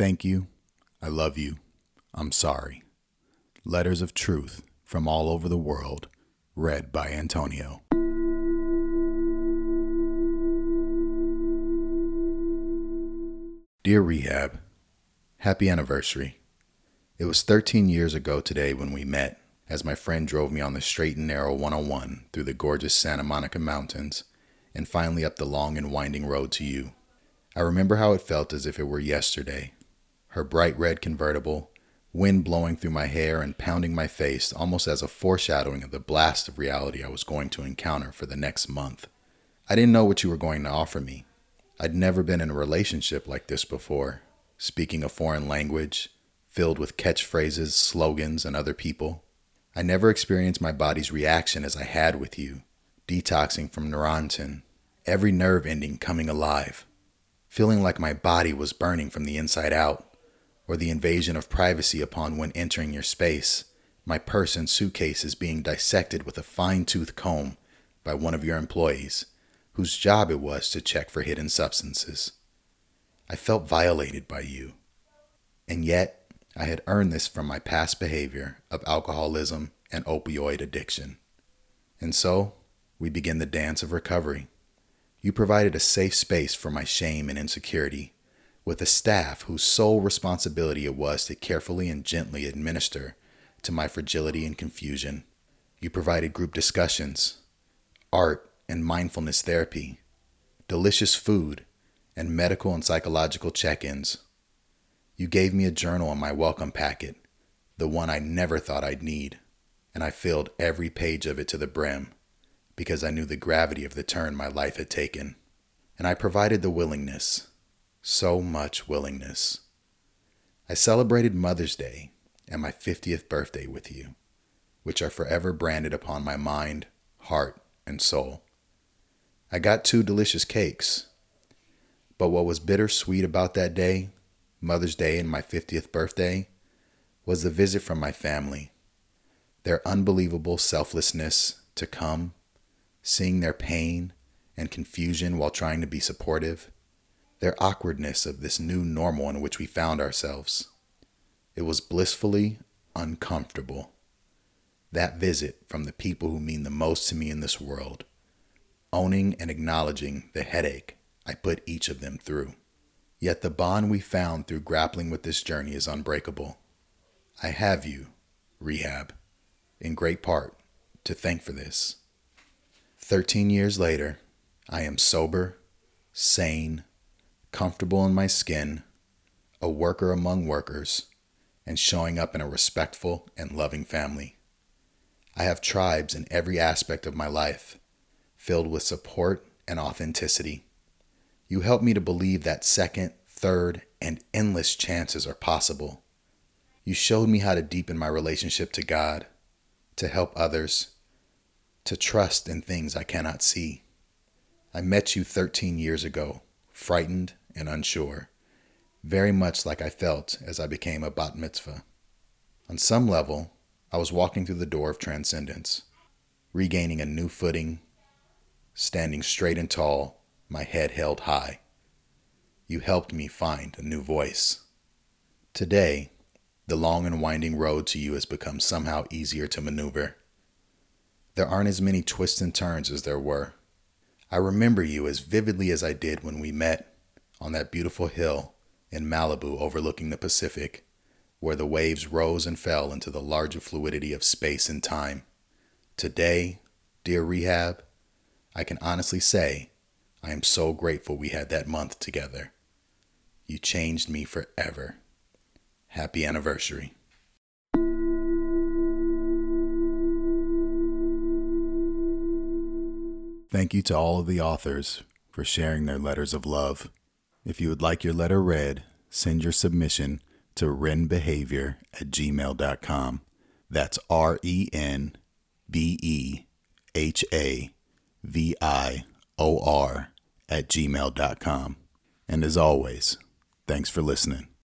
Thank you. I love you. I'm sorry. Letters of Truth from All Over the World, read by Antonio. Dear Rehab, Happy anniversary. It was 13 years ago today when we met, as my friend drove me on the straight and narrow 101 through the gorgeous Santa Monica Mountains and finally up the long and winding road to you. I remember how it felt as if it were yesterday. Her bright red convertible, wind blowing through my hair and pounding my face almost as a foreshadowing of the blast of reality I was going to encounter for the next month. I didn't know what you were going to offer me. I'd never been in a relationship like this before, speaking a foreign language, filled with catchphrases, slogans, and other people. I never experienced my body's reaction as I had with you, detoxing from Neurontin, every nerve ending coming alive, feeling like my body was burning from the inside out, or the invasion of privacy upon when entering your space, my purse and suitcase is being dissected with a fine tooth comb by one of your employees whose job it was to check for hidden substances. I felt violated by you. And yet, I had earned this from my past behavior of alcoholism and opioid addiction. And so, we begin the dance of recovery. You provided a safe space for my shame and insecurity, with a staff whose sole responsibility it was to carefully and gently administer to my fragility and confusion. You provided group discussions, art, and mindfulness therapy, delicious food, and medical and psychological check ins. You gave me a journal in my welcome packet, the one I never thought I'd need, and I filled every page of it to the brim because I knew the gravity of the turn my life had taken. And I provided the willingness, so much willingness. I celebrated Mother's Day and my 50th birthday with you, which are forever branded upon my mind, heart, and soul. I got two delicious cakes. But what was bittersweet about that day, Mother's Day and my 50th birthday, was the visit from my family. Their unbelievable selflessness to come, seeing their pain and confusion while trying to be supportive, their awkwardness of this new normal in which we found ourselves. It was blissfully uncomfortable. That visit from the people who mean the most to me in this world owning and acknowledging the headache I put each of them through. Yet the bond we found through grappling with this journey is unbreakable. I have you, Rehab, in great part to thank for this. Thirteen years later, I am sober, sane, comfortable in my skin, a worker among workers, and showing up in a respectful and loving family. I have tribes in every aspect of my life filled with support and authenticity. You help me to believe that second, third, and endless chances are possible. You showed me how to deepen my relationship to God, to help others, to trust in things I cannot see. I met you 13 years ago, frightened and unsure, very much like I felt as I became a bat mitzvah. On some level, I was walking through the door of transcendence, regaining a new footing standing straight and tall, my head held high. You helped me find a new voice. Today, the long and winding road to you has become somehow easier to maneuver. There aren't as many twists and turns as there were. I remember you as vividly as I did when we met on that beautiful hill in Malibu overlooking the Pacific, where the waves rose and fell into the larger fluidity of space and time. Today, dear Rehab, I can honestly say I am so grateful we had that month together. You changed me forever. Happy anniversary. Thank you to all of the authors for sharing their letters of love. If you would like your letter read, send your submission to renbehavior at gmail.com. That's R E N B E H A V I O R at gmail.com. And as always, thanks for listening.